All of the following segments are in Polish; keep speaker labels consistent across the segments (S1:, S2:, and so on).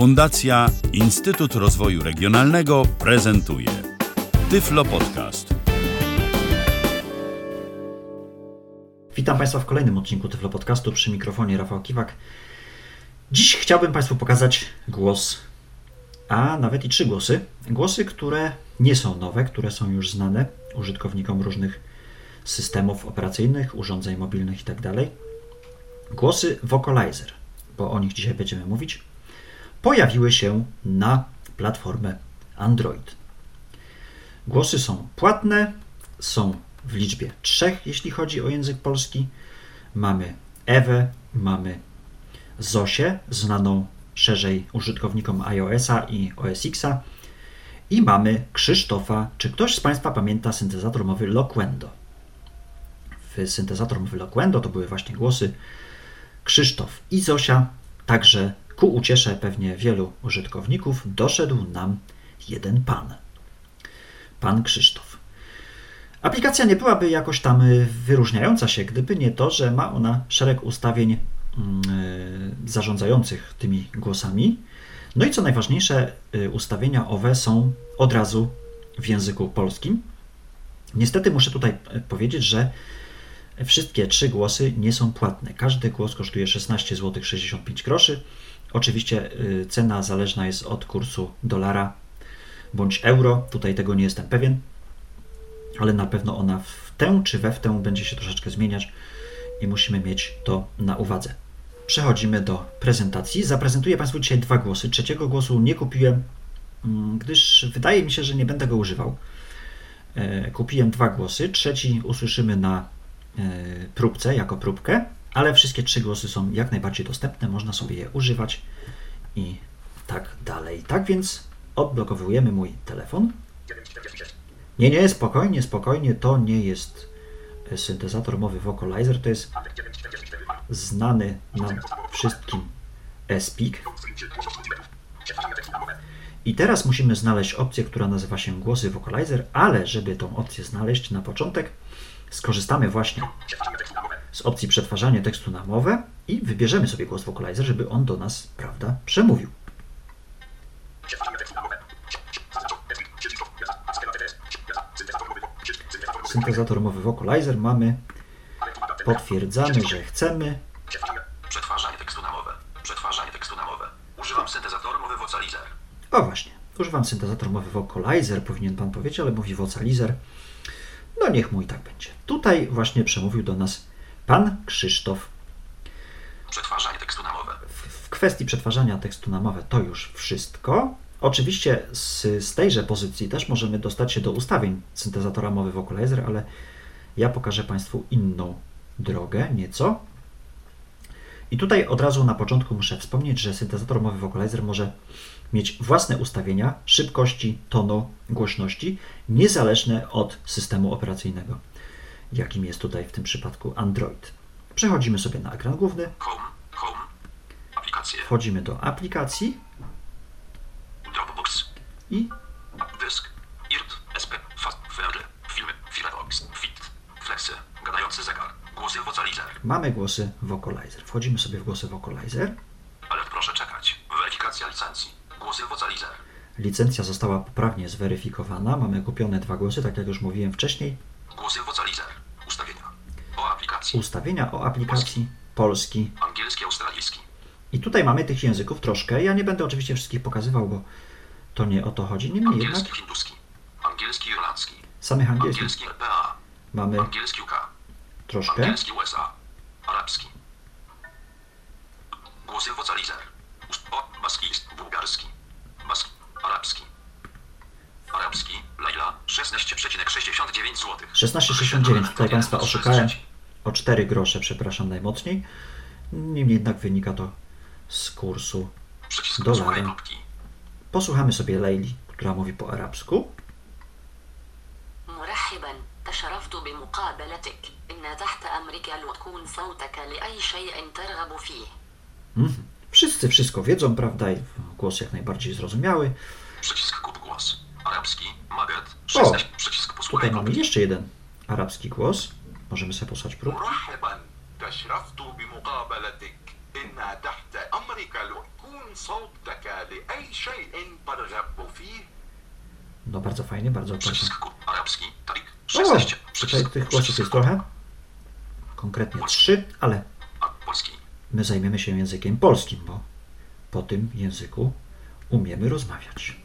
S1: Fundacja Instytut Rozwoju Regionalnego prezentuje Tyflo Podcast.
S2: Witam Państwa w kolejnym odcinku Tyflo Podcastu przy mikrofonie Rafał Kiwak. Dziś chciałbym Państwu pokazać głos, a nawet i trzy głosy. Głosy, które nie są nowe, które są już znane użytkownikom różnych systemów operacyjnych, urządzeń mobilnych itd. Głosy Vocalizer, bo o nich dzisiaj będziemy mówić, pojawiły się na platformę Android. Głosy są płatne, są w liczbie trzech, jeśli chodzi o język polski. Mamy Ewę, mamy Zosię, znaną szerzej użytkownikom iOS-a i OS Xa. I mamy Krzysztofa. Czy ktoś z Państwa pamięta syntezator mowy Loquendo? W syntezator mowy Loquendo to były właśnie głosy Krzysztof i Zosia. Także ku uciesze pewnie wielu użytkowników doszedł nam jeden pan. Pan Krzysztof. Aplikacja nie byłaby jakoś tam wyróżniająca się, gdyby nie to, że ma ona szereg ustawień mm, zarządzających tymi głosami. No i co najważniejsze, y, ustawienia owe są od razu w języku polskim. Niestety muszę tutaj y, powiedzieć, że wszystkie trzy głosy nie są płatne. Każdy głos kosztuje 16 zł 65 groszy. Oczywiście y, cena zależna jest od kursu dolara bądź euro. Tutaj tego nie jestem pewien, ale na pewno ona w tę czy we w tę będzie się troszeczkę zmieniać i musimy mieć to na uwadze. Przechodzimy do prezentacji. Zaprezentuję Państwu dzisiaj dwa głosy. Trzeciego głosu nie kupiłem, mm, gdyż wydaje mi się, że nie będę go używał. E, kupiłem dwa głosy. Trzeci usłyszymy na e, próbce, jako próbkę, ale wszystkie trzy głosy są jak najbardziej dostępne. Można sobie je używać i tak dalej. Tak więc odblokowujemy mój telefon. Nie, nie, spokojnie, spokojnie. To nie jest syntezator mowy Vocalizer. To jest znany nam wszystkim SPIC. I teraz musimy znaleźć opcję, która nazywa się głosy Vocalizer, ale żeby tą opcję znaleźć na początek, skorzystamy właśnie z opcji przetwarzania tekstu na mowę i wybierzemy sobie głos Vocalizer, żeby on do nas, prawda, przemówił. Syntezator mowy Vocalizer mamy. Potwierdzamy, że chcemy.
S3: Przetwarzanie tekstu na mowę. Przetwarzanie tekstu na mowę. Używam syntezatora mowy Vocalizer.
S2: O właśnie, używam syntezator mowy Vocalizer, powinien Pan powiedzieć, ale mówi Vocalizer. No niech mu i tak będzie. Tutaj właśnie przemówił do nas Pan Krzysztof.
S3: Przetwarzanie tekstu na mowę.
S2: W kwestii przetwarzania tekstu na mowę to już wszystko. Oczywiście z, z tejże pozycji też możemy dostać się do ustawień syntezatora mowy Vocalizer, ale ja pokażę Państwu inną drogę nieco. I tutaj od razu na początku muszę wspomnieć, że syntezator mowy Vocalizer może mieć własne ustawienia szybkości, tonu, głośności, niezależne od systemu operacyjnego, jakim jest tutaj w tym przypadku Android. Przechodzimy sobie na ekran główny,
S3: Home. Home. Aplikacje.
S2: wchodzimy do aplikacji
S3: Dropbox.
S2: i
S3: Głosy Vocalizer.
S2: mamy głosy Vocalizer. Wchodzimy sobie w głosy Vocalizer.
S3: Ale proszę czekać. Weryfikacja licencji. Głosy Vocalizer.
S2: Licencja została poprawnie zweryfikowana. Mamy kupione dwa głosy, tak jak już mówiłem wcześniej.
S3: Głosy Vocalizer. Ustawienia. O aplikacji.
S2: Ustawienia o aplikacji polski.
S3: Angielski, australijski.
S2: I tutaj mamy tych języków troszkę. Ja nie będę oczywiście wszystkich pokazywał, bo to nie o to chodzi. Niemniej jednak
S3: Angielski, hinduski. Angielski, irlandzki.
S2: samych angielskich
S3: Angielski
S2: mamy
S3: Angielski UK.
S2: troszkę.
S3: Angielski USA. Arabski. Głosy Vocalizer. Ust- O, baskijski, bułgarski. Bask. Arabski. Arabski. Laila. 16,69 zł.
S2: 16,69. Tutaj Państwa oszukałem o 4 grosze, przepraszam najmocniej. Niemniej jednak wynika to z kursu.
S3: Przycisk
S2: dolara.
S3: słuchaj próbki.
S2: Posłuchamy sobie Leili, która mówi po arabsku.
S4: مرحبا تشرفت بمقابلتك إن تحت أمرك وكون صوتك لأي شيء ترغب فيه
S2: Mhm. Wszyscy wszystko wiedzą, prawda? I głos jak najbardziej zrozumiały.
S3: Przycisk kup głos. Arabski. Maget. 16. Przycisk posłuchaj
S2: Tutaj mamy
S3: próbki.
S2: jeszcze jeden arabski głos. Możemy sobie posłać próbki.
S5: مرحبا تشرفت بمقابلتك إن تحت أمرك لأكون صوتك لأي شيء ترغب فيه
S2: No bardzo fajnie, bardzo proszę.
S3: Przycisk ku- arabski. Tarik.
S2: O,
S3: 16.
S2: tutaj tych głosów
S3: przycisk
S2: jest trochę. Konkretnie trzy, ale my zajmiemy się językiem polskim, bo po tym języku umiemy rozmawiać.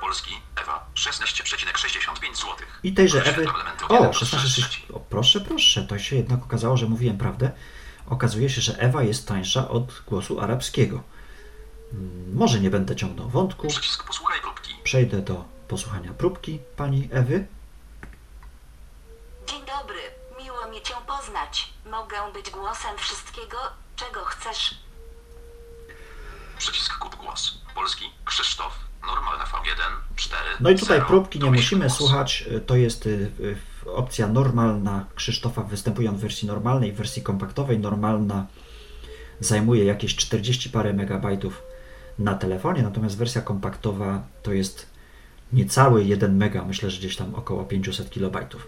S3: Polski. Ewa. 16,65 zł.
S2: I tejże Ewy. O,
S3: 16.
S2: 16. O, proszę, proszę, to się jednak okazało, że mówiłem prawdę. Okazuje się, że Ewa jest tańsza od głosu arabskiego. Mm, Może nie będę ciągnął wątku.
S3: Przycisk posłuchaj próbki.
S2: Przejdę do posłuchania próbki pani Ewy.
S4: Być głosem wszystkiego, czego chcesz.
S3: Przycisk kup głos. Polski. Krzysztof. Normalna V1. 4.
S2: No i tutaj
S3: 0.
S2: próbki nie musimy
S3: głos.
S2: słuchać. To jest y, y, opcja normalna Krzysztofa występuje on w wersji normalnej, w wersji kompaktowej. Normalna zajmuje jakieś 40 parę megabajtów na telefonie, natomiast wersja kompaktowa to jest niecały 1 mega, myślę, że gdzieś tam około 500 kilobajtów.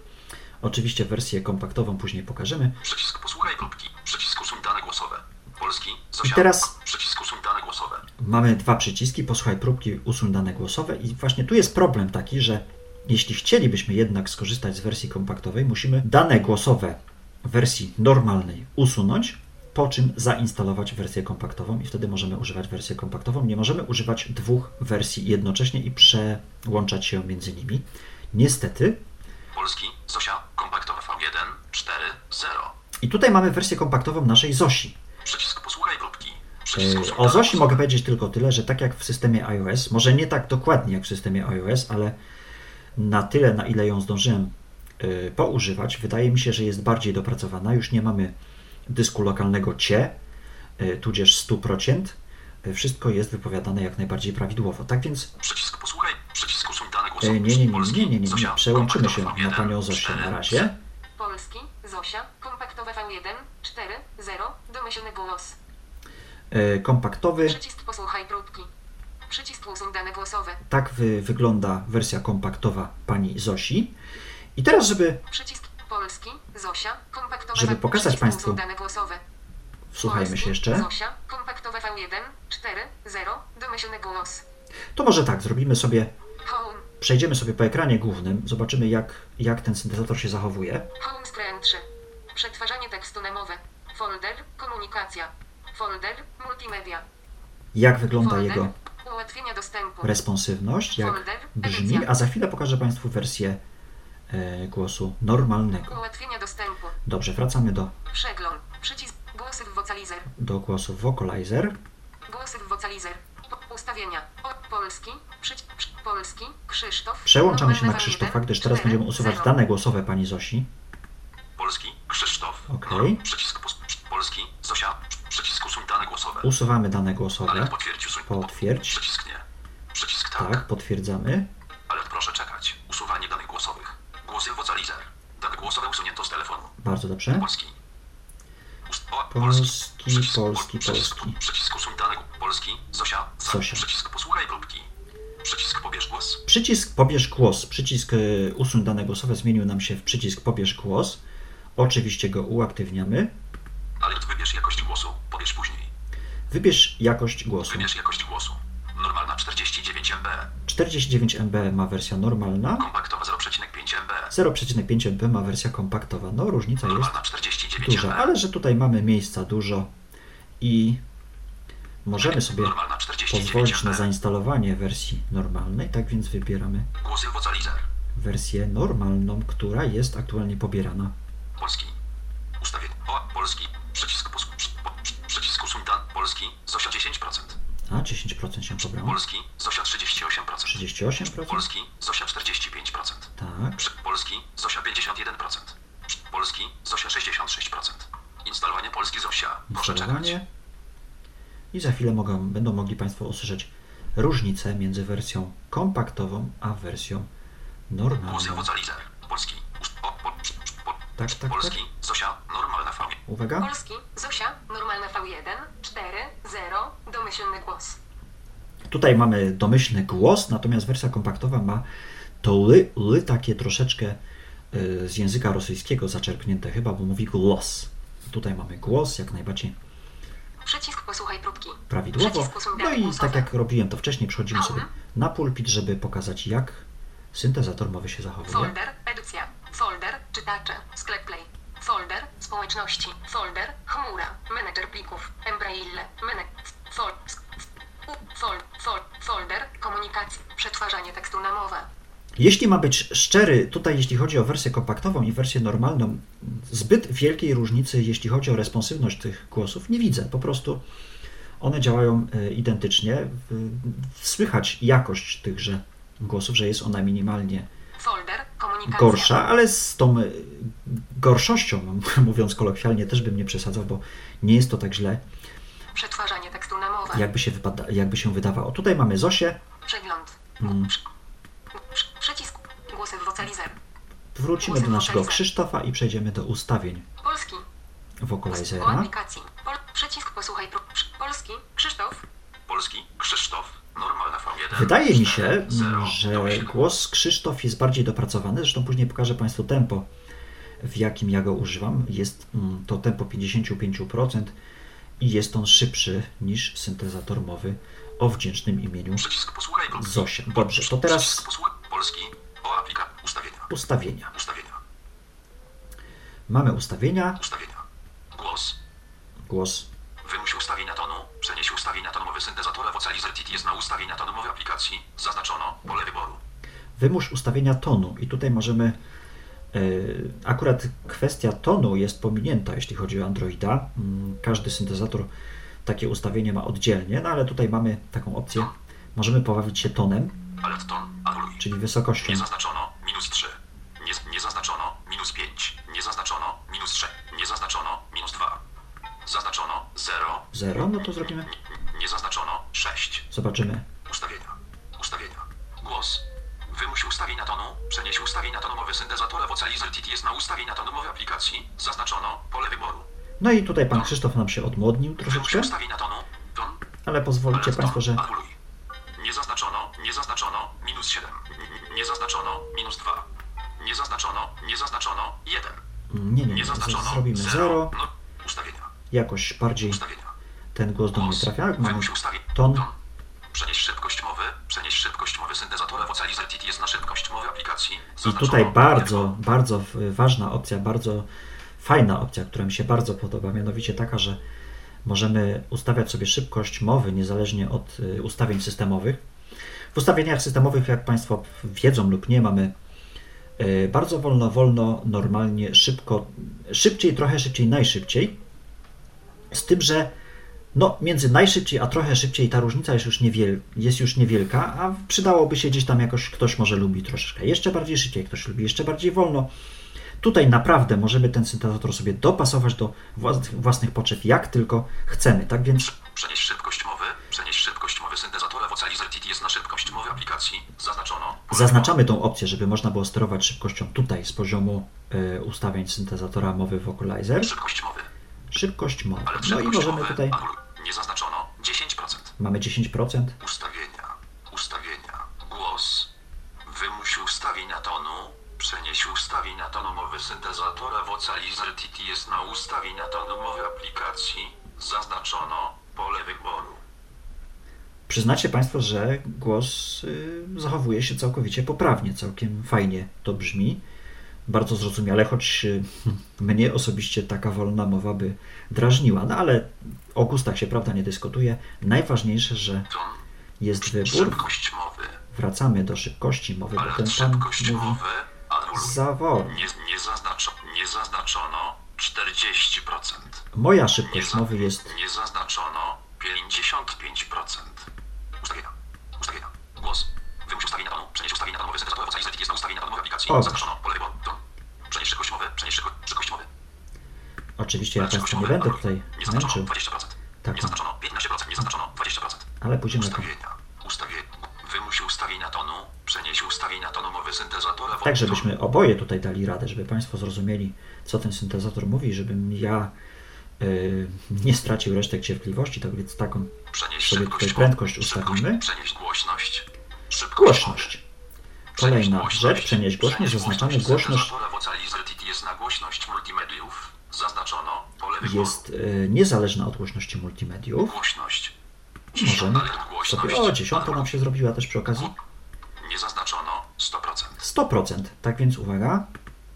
S2: Oczywiście wersję kompaktową później pokażemy.
S3: Przycisk posłuchaj próbki. Przycisk usuń dane głosowe. Polski. Zosia.
S2: I teraz-
S3: Przycisk usuń dane głosowe.
S2: Mamy dwa przyciski, posłuchaj próbki, usuń dane głosowe i właśnie tu jest problem taki, że jeśli chcielibyśmy jednak skorzystać z wersji kompaktowej, musimy dane głosowe w wersji normalnej usunąć, po czym zainstalować wersję kompaktową i wtedy możemy używać wersję kompaktową. Nie możemy używać dwóch wersji jednocześnie i przełączać się między nimi. Niestety.
S3: Polski. Zosia. Kompaktowa V1. 4. 0.
S2: I tutaj mamy wersję kompaktową naszej Zosi.
S3: Przycisk posłuchaj próbki. Przycisk usuń
S2: O Zosi mogę powiedzieć tylko tyle, że tak jak w systemie iOS, może nie tak dokładnie jak w systemie iOS, ale na tyle, na ile ją zdążyłem e, poużywać, wydaje mi się, że jest bardziej dopracowana. Już nie mamy dysku lokalnego CIE, e, tudzież 100%. E, Wszystko jest wypowiadane jak najbardziej prawidłowo. Tak więc
S3: Przycisk posłuchaj. Przycisk usuń dane głosowe.
S2: nie, nie, nie, nie, nie, nie, nie. Przełączymy się na
S3: V1.
S2: panią Zosię
S3: 4.
S2: na razie.
S6: Polski, Zosia, kompaktowe V1, 4, 0, domyślny głos.
S2: E, Kompaktowy.
S6: Przycisk posłuchaj próbki. Przycisk usuń dane głosowe.
S2: Tak wy, wygląda wersja kompaktowa pani Zosi. I teraz, żeby
S6: Przycisk Polski, Zosia,
S2: Żeby pokazać państwu-
S6: dane głosowe.
S2: wsłuchajmy się jeszcze.
S6: Zosia, kompaktowe V1, 4, 0, domyślny głos.
S2: To może tak, zrobimy sobie
S6: Home,
S2: Przejdziemy sobie po ekranie głównym, zobaczymy jak, jak ten syntezator się zachowuje.
S6: home screen 3. Przetwarzanie tekstu. Folder, komunikacja. Folder, multimedia.
S2: Jak wygląda
S6: Folder,
S2: jego responsywność, jak
S6: Folder,
S2: brzmi,
S6: edycja.
S2: a za chwilę pokażę Państwu wersję e, głosu normalnego.
S6: Ułatwienia dostępu.
S2: Dobrze, wracamy do,
S6: Przegląd. Przycisk głosy w vocalizer.
S2: do głosu vocalizer.
S6: Głosy w vocalizer. Ustawienia. Polski. Przyć, przy, polski. Krzysztof.
S2: Przełączamy się na Krzysztofa,
S6: 1,
S2: gdyż teraz
S6: 4,
S2: będziemy usuwać
S6: 0.
S2: dane głosowe Pani Zosi.
S3: Polski. Krzysztof.
S2: Okej.
S3: No, Przycisk Polski. Zosia. Przycisk usuń dane głosowe.
S2: Usuwamy dane głosowe.
S3: Ale potwierdź usuń.
S2: Potwierdź.
S3: Przycisk nie. Przycisk tak.
S2: Tak, potwierdzamy.
S3: Ale proszę czekać. Usuwanie danych głosowych. Głosy vocalizer. Dane głosowe usunięto z telefonu.
S2: Bardzo dobrze.
S3: Polski.
S2: Polski, polski, polski.
S3: Przycisk usuń dane. Polski. Zosia. Za.
S2: Zosia.
S3: Przycisk posłuchaj próbki. Przycisk pobierz głos.
S2: Przycisk pobierz głos. Przycisk e, usuń dane głosowe zmienił nam się w przycisk pobierz głos. Oczywiście go uaktywniamy.
S3: Ale wybierz jakość głosu. Pobierz później.
S2: Wybierz jakość głosu.
S3: Wybierz jakość głosu. Normalna 49 MB.
S2: 49 MB ma wersja normalna,
S3: Kompaktowa 0,5 MB.
S2: 0,5 MB ma wersja kompaktowa. No różnica jest
S3: Normalna 49
S2: duża,
S3: MB.
S2: ale że tutaj mamy miejsca dużo i możemy sobie
S3: Normalna 49
S2: pozwolić na
S3: MB.
S2: zainstalowanie wersji normalnej, tak więc wybieramy wersję normalną, która jest aktualnie pobierana.
S3: Polski. Ustawienie. O, polski. Przycisk Przycisk. Polski. Zosia 10%.
S2: A 10% się pobrało.
S3: Polski. Zosia 38%.
S2: 38%?
S3: Polski. Zosia 45%.
S2: Tak.
S3: Przy- Polski. Zosia 51%. Przy- Polski. Zosia 66%. Instalowanie Polski Zosia. Proszę czekać.
S2: I za chwilę mogą, będą mogli Państwo usłyszeć różnicę między wersją kompaktową a wersją normalną.
S3: Polski.
S2: Tak, tak,
S3: Polski. Zosia. Normalna V.
S2: Uwaga.
S6: Polski, Zosia, normalna V1, 4, 0, domyślny głos.
S2: Tutaj mamy domyślny głos, natomiast wersja kompaktowa ma to ly, ly takie troszeczkę y, z języka rosyjskiego zaczerpnięte chyba, bo mówi głos. Tutaj mamy głos, jak najbardziej
S6: Przycisk posłuchaj próbki.
S2: prawidłowo. No i tak jak robiłem to wcześniej, przechodzimy sobie na pulpit, żeby pokazać jak syntezator mowy się zachowuje.
S6: Folder, edycja. Folder, czytacze, sklep play. Folder, społeczności. Folder, chmura, menedżer plików, Embraille, menedżer, fol, fol, fol, folder, komunikacja, przetwarzanie tekstu na mowę.
S2: Jeśli ma być szczery, tutaj jeśli chodzi o wersję kompaktową i wersję normalną, zbyt wielkiej różnicy, jeśli chodzi o responsywność tych głosów, nie widzę. Po prostu one działają e, identycznie. Słychać jakość tychże głosów, że jest ona minimalnie
S6: Folder,
S2: gorsza, ale z tą e, gorszością, mówiąc kolokwialnie, też bym nie przesadzał, bo nie jest to tak źle,
S6: Przetwarzanie tekstu na mowę.
S2: jakby się, wypada, jakby się wydawało. Tutaj mamy Zosię.
S6: Przegląd.
S2: Mm. Wrócimy do naszego Krzysztofa i przejdziemy do ustawień
S6: Polski. Aplikacji. Pol, przycisk posłuchaj. Polski. Krzysztof.
S3: Polski Krzysztof. Normalna V1.
S2: Wydaje mi się,
S3: 4, 0,
S2: że
S3: 8.
S2: głos Krzysztof jest bardziej dopracowany. Zresztą później pokażę Państwu tempo, w jakim ja go używam. Jest to tempo 55% i jest on szybszy niż syntezator mowy o wdzięcznym imieniu. Zosia. Dobrze, to teraz
S3: Polski. O aplika. Ustawienia.
S2: ustawienia. Mamy ustawienia,
S3: Ustawienia. Głos.
S2: głos.
S3: Wymuś ustawienia tonu. Przenieś ustawienia tonowe syntezatora Vocalizer TT jest na ustawienia tonowe aplikacji. Zaznaczono pole wyboru.
S2: Wymusz ustawienia tonu i tutaj możemy e, akurat kwestia tonu jest pominięta, jeśli chodzi o Androida. Mm, Każdy syntezator takie ustawienie ma oddzielnie, no ale tutaj mamy taką opcję. Możemy pobawić się tonem,
S3: ton.
S2: Czyli wysokością.
S3: Nie zaznaczono minus 3. Minus 5. Nie zaznaczono minus 3. Nie zaznaczono minus 2. Zaznaczono 0.
S2: 0, no to zrobimy.
S3: Nie, nie zaznaczono 6.
S2: Zobaczymy.
S3: Ustawienia. Ustawienia. Głos. Wymuś ustawienia tonu. Przenieś ustawienia tonowe syntezatora Vocalizer TT jest na ustawienia tonowe aplikacji. Zaznaczono pole wyboru.
S2: No i tutaj pan Krzysztof nam się odmłodnił troszeczkę,
S3: ustawienia tonu. Ton.
S2: ale pozwolicie Państwo, że
S3: Anuluj. Nie zaznaczono. Nie zaznaczono minus 7. N- Nie zaznaczono minus 2. Nie zaznaczono. Nie zaznaczono 1.
S2: nie, nie,
S3: Nie zaznaczono
S2: zrobimy
S3: 0.
S2: 0,
S3: No. Ustawienia.
S2: jakoś bardziej
S3: Ustawienia.
S2: ten głos do mnie trafia. Mamy
S3: Wymuś ustawień.
S2: ton,
S3: Przenieś szybkość mowy. Przenieś szybkość mowy syntezatora Vocalizer TT jest na szybkość mowy aplikacji.
S2: I
S3: Zaznaczono
S2: tutaj
S3: pole
S2: bardzo, bardzo ważna opcja, bardzo fajna opcja, która mi się bardzo podoba, mianowicie taka, że możemy ustawiać sobie szybkość mowy niezależnie od y, ustawień systemowych. W ustawieniach systemowych, jak Państwo wiedzą lub nie, mamy bardzo wolno, wolno, normalnie, szybko, szybciej, trochę szybciej, najszybciej. Z tym, że no, między najszybciej a trochę szybciej ta różnica jest już, niewiel, jest już niewielka, a przydałoby się gdzieś tam jakoś, ktoś może lubi troszeczkę jeszcze bardziej szybciej, ktoś lubi jeszcze bardziej wolno. Tutaj naprawdę możemy ten syntezator sobie dopasować do własnych, potrzeb, jak tylko chcemy. Tak więc
S3: Przenieś szybkość mowy. Przenieś szybkość mowy syntezatora TT jest na mowy aplikacji. Zaznaczono.
S2: zaznaczamy tą opcję, żeby można było sterować szybkością tutaj z poziomu e, ustawień syntezatora mowy Vocalizer.
S3: Szybkość mowy.
S2: Szybkość mowy.
S3: Ale
S2: No i możemy
S3: mowy.
S2: tutaj.
S3: Nie zaznaczono 10%.
S2: mamy 10%.
S3: Ustawienia. Ustawienia. Głos. Wymuś ustawienia tonu. Przenieś ustawienia tonu mowy syntezatora Vocalizer TT jest na ustawienia tonu mowy aplikacji. Zaznaczono.
S2: Przyznacie Państwo, że głos y, zachowuje się całkowicie poprawnie, całkiem fajnie to brzmi, bardzo zrozumiale, choć y, mnie osobiście taka wolna mowa by drażniła, no ale o gustach się prawda nie dyskutuje. Najważniejsze, że jest wybór.
S3: Szybkość mowy.
S2: Wracamy do szybkości mowy, bo
S3: Ale
S2: ten pan
S3: szybkość
S2: mówi zawor.
S3: Nie, nie, zaznaczo, nie zaznaczono 40%.
S2: Moja szybkość mowy jest
S3: nie zaznaczono 55%. Ustawienia. Ustawienia. Głos. Wymuś ustawienia tonu. Przenieś ustawienia tonowe syntezatora Vocalizer TT jest na ustawienia tonowe aplikacji.
S2: O.
S3: Zaznaczono pole wyboru. Ton. Przenieś szybkość mowy. Przenieś szybko, szybkość mowy.
S2: Oczywiście ja Państwa nie będę tutaj męczył,
S3: 20%.
S2: Tak,
S3: Nie
S2: tak.
S3: zaznaczono 15%. Nie zaznaczono 20%.
S2: ale pójdziemy na.
S3: Ustawienia. Wymuś ustawienia tonu. Przenieś ustawienia tonu mowy syntezatora
S2: Tak, żebyśmy oboje tutaj dali radę, żeby Państwo zrozumieli, co ten syntezator mówi, żebym ja y, nie stracił resztek cierpliwości, tak więc taką
S3: Przenieś
S2: sobie
S3: szybkość
S2: tutaj prędkość ustawimy.
S3: Przenieś głośność. Szybkość.
S2: Głośność. Kolejna rzecz, przenieść głośność, zaznaczamy głośność.
S3: jest na głośność multimediów. Zaznaczono pole
S2: jest e, niezależna od głośności multimediów.
S3: Głośność.
S2: Możemy sobie... O, dziesiąta nam się zrobiła też przy okazji.
S3: Nie zaznaczono 100%.
S2: 100%. Tak więc uwaga.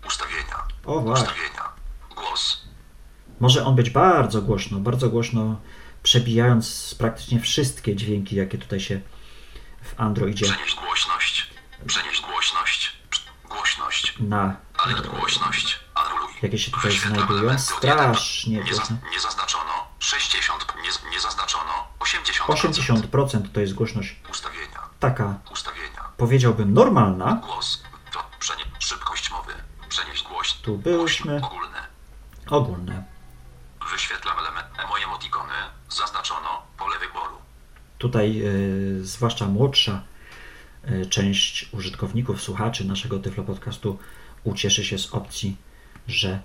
S3: Ustawienia.
S2: O właśnie.
S3: Ustawienia. Głos.
S2: Może on być bardzo głośno, bardzo głośno, przebijając praktycznie wszystkie dźwięki, jakie tutaj się w Androidzie
S3: Przenieść głośność.
S2: Na
S3: głośność. Anuluj.
S2: jakie się tutaj znajdują. Strasznie głośno.
S3: nie zaznaczono 60. Nie, nie zaznaczono 80%.
S2: 80% to jest głośność
S3: Ustawienia.
S2: taka,
S3: Ustawienia.
S2: powiedziałbym, normalna.
S3: Głos. To przenie... Szybkość mowy. Przenieść głośność.
S2: Tu byłyśmy.
S3: Ogólne.
S2: Ogólne.
S3: Wyświetlam element. Moje emotikony. Zaznaczono pole wyboru.
S2: Tutaj y, zwłaszcza młodsza część użytkowników, słuchaczy naszego Tyflo Podcastu ucieszy się z opcji, że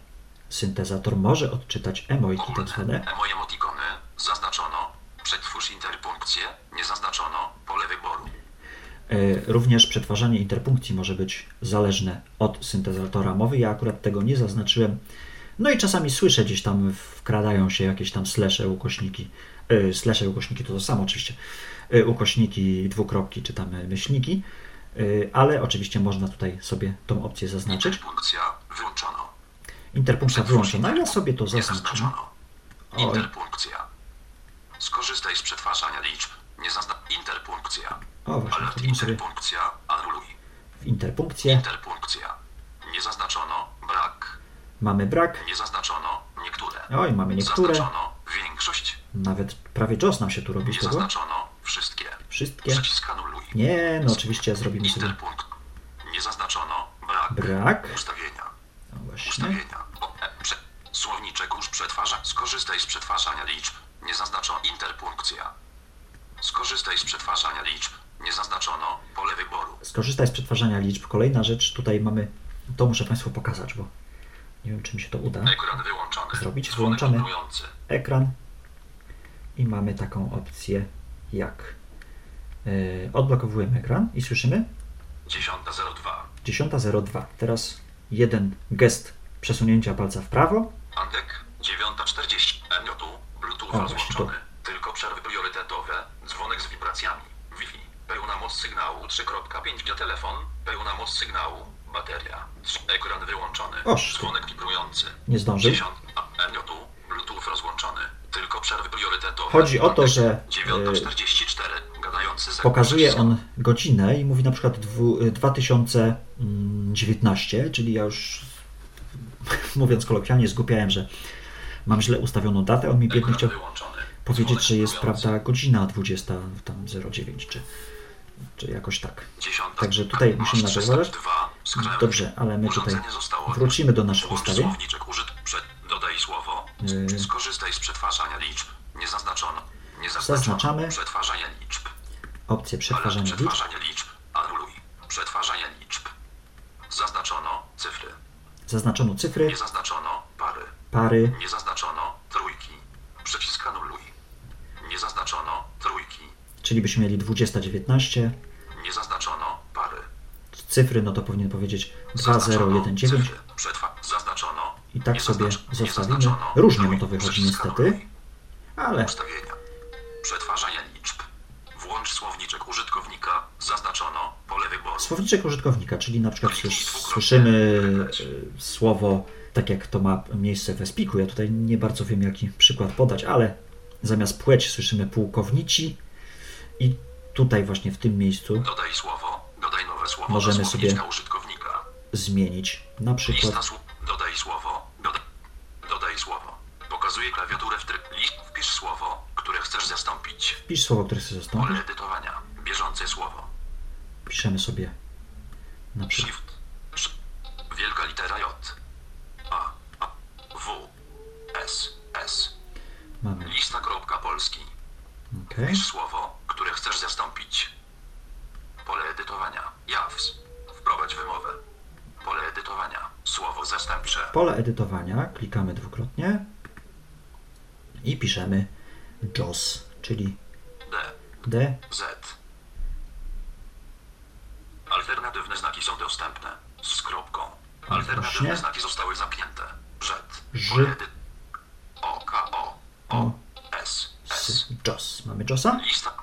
S2: syntezator może odczytać emojki tak zwane.
S3: Moje emotikony. Zaznaczono. Przetwórz interpunkcję. Nie zaznaczono pole wyboru.
S2: Y, Również przetwarzanie interpunkcji może być zależne od syntezatora mowy. Ja akurat tego nie zaznaczyłem. No i czasami słyszę gdzieś tam wkradają się jakieś tam slesze, ukośniki. Y, Slesze, ukośniki to to samo oczywiście. Y, Ukośniki, dwukropki czy tam y, myślniki. Ale oczywiście można tutaj sobie tą opcję zaznaczyć.
S3: Interpunkcja. Wyłączono.
S2: Interpunkcja wyłączona. Ja sobie to zaznaczę.
S3: Interpunkcja. Skorzystaj z przetwarzania liczb. Nie zazna... Interpunkcja.
S2: O właśnie,
S3: Alert
S2: sobie
S3: interpunkcja. Anuluj.
S2: w interpunkcję.
S3: Interpunkcja. Nie zaznaczono. Brak.
S2: Mamy brak.
S3: Nie zaznaczono. Niektóre.
S2: Oj, mamy niektóre.
S3: Zaznaczono.
S2: Nawet prawie JOS nam się tu robi tego.
S3: zaznaczono. Wszystkie.
S2: Wszystkie.
S3: Przycisk anuluj.
S2: Nie, no oczywiście zrobimy sobie.
S3: Nie zaznaczono. Brak.
S2: brak.
S3: Ustawienia.
S2: No właśnie.
S3: Ustawienia. E, prze, słowniczek już przetwarza. Skorzystaj z przetwarzania liczb. Nie zaznaczono. Interpunkcja. Skorzystaj z przetwarzania liczb. Nie zaznaczono. Pole wyboru.
S2: Skorzystaj z przetwarzania liczb. Kolejna rzecz, tutaj mamy, to muszę Państwu pokazać, bo nie wiem, czy mi się to uda.
S3: Ekran wyłączony.
S2: Zrobić? Wyłączamy. Ekran i mamy taką opcję jak yy, odblokowujemy ekran i słyszymy
S3: 10.02.
S2: 10.02. Teraz jeden gest przesunięcia palca w prawo.
S3: Andek 9.40. Emiotu. Bluetooth rozłączony. Tylko przerwy priorytetowe. Dzwonek z wibracjami. Wi-Fi. Pełna moc sygnału 3.5 G telefon. Pełna moc sygnału. Bateria. Ekran wyłączony.
S2: Oż.
S3: Dzwonek wibrujący.
S2: Nie zdążył.
S3: 10. a, Emiotu. Bluetooth rozłączony. Tylko przerwy priorytetowe.
S2: Chodzi o to, że,
S3: 9.44. Gadający
S2: Pokazuje on godzinę i mówi na przykład dwu- 2019, czyli ja już mówiąc kolokwialnie zgłupiałem, że mam źle ustawioną datę. On mi biedny chciał powiedzieć, że jest prawda godzina 20 tam 09 czy, czy jakoś tak.
S3: 10.
S2: Także tutaj musimy na to uważać.
S3: 302. Skręt.
S2: Dobrze, ale my tutaj wrócimy do naszych ustawień.
S3: Dodaj słowo.
S2: Yy.
S3: Skorzystaj z przetwarzania liczb. Nie zaznaczono. Nie
S2: Zaznaczamy.
S3: zaznaczono. Przetwarzanie liczb.
S2: Opcję przetwarzania liczb.
S3: przetwarzanie liczb. Anuluj. Przetwarzanie liczb. Zaznaczono cyfry.
S2: Zaznaczono cyfry,
S3: Nie zaznaczono pary.
S2: pary,
S3: Nie zaznaczono trójki. Przycisk anuluj. Nie zaznaczono trójki.
S2: czyli byśmy mieli 2019.
S3: Nie zaznaczono pary.
S2: Cyfry, no to powinien powiedzieć
S3: Zaznaczono
S2: 2019.
S3: cyfry. Przetwa-.
S2: I tak sobie zostawimy. Różnie mu to wychodzi niestety, ale
S3: Ustawienia. Przetwarzanie liczb. Włącz słowniczek użytkownika. Zaznaczono pole wyboru.
S2: Słowniczek użytkownika, czyli na przykład słys- słyszymy e, słowo, tak jak to ma miejsce w Espiku. Ja tutaj nie bardzo wiem, jaki przykład podać, ale zamiast płeć słyszymy pułkownici i tutaj właśnie w tym miejscu
S3: Dodaj słowo. Dodaj słowo
S2: Możemy sobie- zmienić na przykład.
S3: Dodaj słowo. Pokazuje klawiaturę w tryb list. Wpisz słowo, które chcesz zastąpić.
S2: wpisz słowo, które chcesz zastąpić.
S3: Pole edytowania. Bieżące słowo.
S2: Piszemy sobie na przykład
S3: Shift. Sz. Wielka litera J. A. A. W. S. S.
S2: mamy.
S3: Lista kropka polski.
S2: ok.
S3: Wpisz słowo, które chcesz zastąpić. Pole edytowania. JAWS. Wprowadź wymowę. Pole edytowania. Słowo zastępcze.
S2: Pole edytowania klikamy dwukrotnie i piszemy JOS, czyli
S3: D.
S2: D.
S3: Z. Alternatywne znaki są dostępne. Z kropką. Alternatywne
S2: Właśnie.
S3: znaki zostały zamknięte. Rzet.
S2: Ży.
S3: O, K, O, O, S, S. JOS.
S2: Mamy JOSa?
S3: Lista.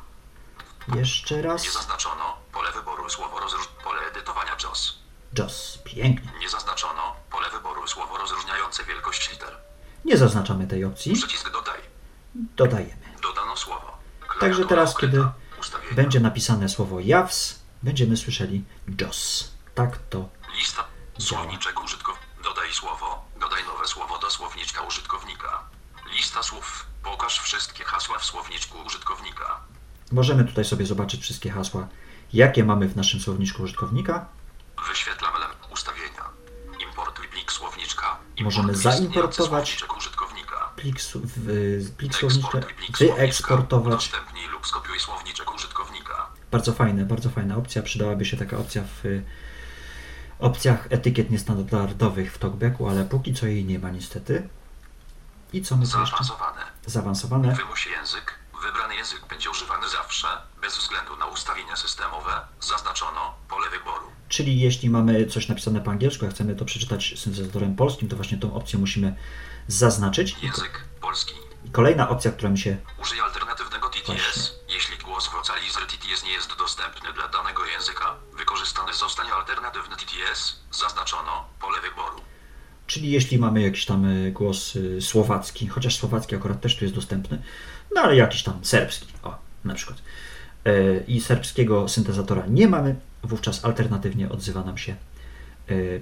S2: Jeszcze raz.
S3: Nie zaznaczono pole wyboru słowo rozróż... pole edytowania JOS.
S2: JOS. Pięknie.
S3: Nie zaznaczono pole wyboru słowo rozróżniające wielkość liter.
S2: Nie zaznaczamy tej opcji.
S3: Przycisk
S2: Dodajemy.
S3: Dodano słowo.
S2: Także teraz, kiedy będzie napisane słowo JAWS, będziemy słyszeli JOS. Tak to
S3: Lista. Słowniczek użytkownika. Dodaj słowo. Dodaj nowe słowo do słowniczka użytkownika. Lista słów. Pokaż wszystkie hasła w słowniczku użytkownika.
S2: Możemy tutaj sobie zobaczyć wszystkie hasła, jakie mamy w naszym słowniczku użytkownika.
S3: Wyświetlam ustawienia. Importuj plik słowniczka.
S2: Możemy
S3: Importuj istniejący
S2: zaimportować
S3: słowniczek użytkownika.
S2: Plik, su- w, plik słowniczka. wyeksportować.
S3: Udostępnij lub skopiuj słowniczek użytkownika.
S2: Bardzo fajne, bardzo fajna opcja. Przydałaby się taka opcja w y, opcjach etykiet niestandardowych w talkbacku, ale póki co jej nie ma niestety. I co my tu jeszcze?
S3: Zaawansowane.
S2: Zaawansowane.
S3: Wymuś język. Wybrany język będzie używany zawsze, bez względu na ustawienia systemowe. Zaznaczono pole wyboru.
S2: Czyli jeśli mamy coś napisane po angielsku, a chcemy to przeczytać syntezatorem polskim, to właśnie tą opcję musimy zaznaczyć.
S3: Język polski.
S2: Kolejna opcja, która mi się
S3: Użyj alternatywnego TTS.
S2: Właśnie.
S3: Jeśli głos vocalizer TTS nie jest dostępny dla danego języka, wykorzystany zostanie alternatywny TTS. Zaznaczono pole wyboru.
S2: Czyli jeśli mamy jakiś tam y, głos y, słowacki, chociaż słowacki akurat też tu jest dostępny, no ale jakiś tam serbski, o, na przykład. Y, I serbskiego syntezatora nie mamy, wówczas alternatywnie odzywa nam się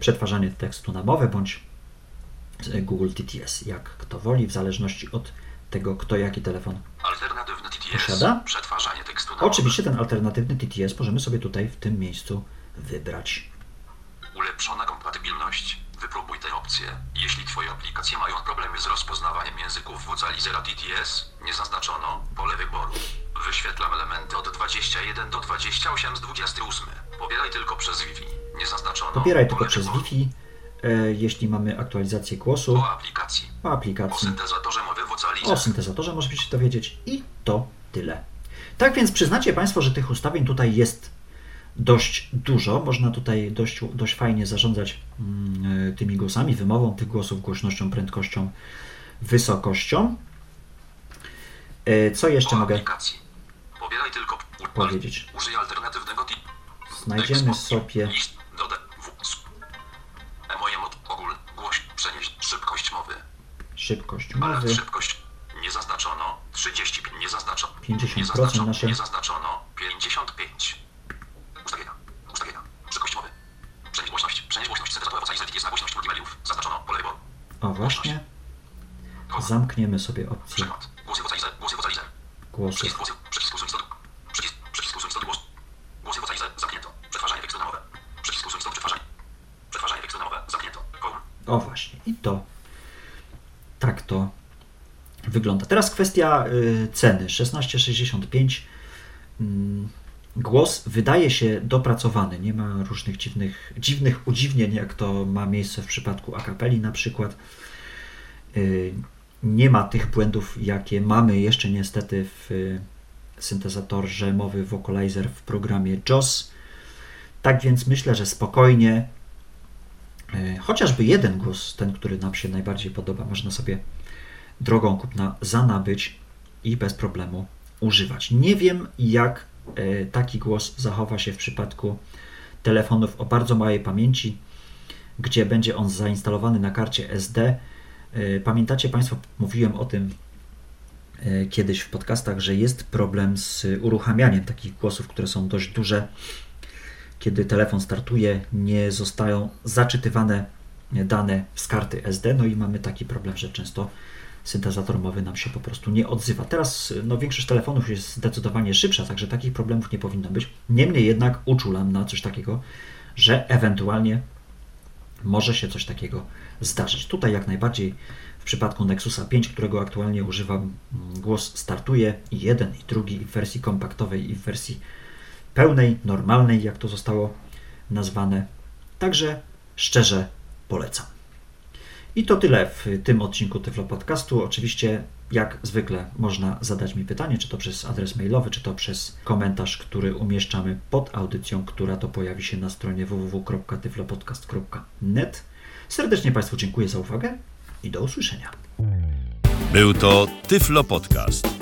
S2: przetwarzanie tekstu na mowę bądź Google TTS, jak kto woli, w zależności od tego, kto jaki telefon.
S3: Alternatywny TTS.
S2: Posiada?
S3: Przetwarzanie tekstu
S2: Oczywiście ten alternatywny TTS możemy sobie tutaj w tym miejscu wybrać.
S3: Ulepszona kompatybilność. Wypróbuj tę opcję. Jeśli Twoje aplikacje mają problemy z rozpoznawaniem języków vocalizera TTS, nie zaznaczono pole wyboru. Wyświetlam elementy od 21 do 28 z 28. Pobieraj tylko przez Wi-Fi. Nie zaznaczono
S2: Pobieraj tylko przez. Wi-Fi, e, jeśli mamy aktualizację głosu,
S3: O aplikacji.
S2: o
S3: O
S2: aplikacji.
S3: syntezatorze mowy vocalizer.
S2: O syntezatorze możecie się dowiedzieć i to tyle. Tak więc przyznacie Państwo, że tych ustawień tutaj jest dość dużo. Można tutaj dość, dość fajnie zarządzać mm, e, tymi głosami, wymową tych głosów, głośnością, prędkością, wysokością. E, Co jeszcze
S3: o
S2: mogę powiedzieć?
S3: Użyj alternatywnego tip.
S2: Znajdziemy sobie
S3: szybkość
S2: szybkość
S3: nie zaznaczono. 35 nie zaznaczono.
S2: 50%
S3: nie zaznaczono,
S2: nasze-
S3: nie zaznaczono. 55. Ustawienia. Ustawienia. Szybkość mowy. Przenieść głośność. Przenieść głośność syntezatora vocalizer jest na głośność multimediów. Zaznaczono pole wyboru.
S2: O właśnie. Zamkniemy sobie opcję
S3: Przykład. Głosy vocalizer. Głosy vocalizer.
S2: głosów.
S3: Przycisk głosy. Przycisk usuń stąd. Przycisk. Przycisk usuń stąd głos. Głosy vocalizer. Zamknięto. Przetwarzanie tekstu na mowę. Przycisk usuń stąd przetwarzanie. Przetwarzanie tekstu na mowę. Zamknięto. Koła.
S2: O właśnie, i to to wygląda. Teraz kwestia y, ceny. 1665. Mm, Głos wydaje się dopracowany. Nie ma różnych dziwnych, dziwnych udziwnień, jak to ma miejsce w przypadku akapeli na przykład. Y, Nie ma tych błędów, jakie mamy jeszcze niestety w y, syntezatorze mowy Vocalizer w programie JOS. Tak więc myślę, że spokojnie Chociażby jeden głos, ten, który nam się najbardziej podoba, można sobie drogą kupna zanabyć i bez problemu używać. Nie wiem, jak e, taki głos zachowa się w przypadku telefonów o bardzo małej pamięci, gdzie będzie on zainstalowany na karcie SD. E, Pamiętacie Państwo, mówiłem o tym e, kiedyś w podcastach, że jest problem z uruchamianiem takich głosów, które są dość duże kiedy telefon startuje, nie zostają zaczytywane dane z karty SD, no i mamy taki problem, że często syntezator mowy nam się po prostu nie odzywa. Teraz no, większość telefonów jest zdecydowanie szybsza, także takich problemów nie powinno być. Niemniej jednak uczulam na coś takiego, że ewentualnie może się coś takiego zdarzyć. Tutaj jak najbardziej w przypadku Nexusa 5, którego aktualnie używam, mm, głos startuje i jeden, i drugi, i w wersji kompaktowej, i w wersji pełnej, normalnej, jak to zostało nazwane. Także szczerze polecam. I to tyle w tym odcinku Tyflo Podcastu. Oczywiście, jak zwykle, można zadać mi pytanie, czy to przez adres mailowy, czy to przez komentarz, który umieszczamy pod audycją, która to pojawi się na stronie www.tyflopodcast.net. Serdecznie Państwu dziękuję za uwagę i do usłyszenia.
S1: Był to Tyflo Podcast.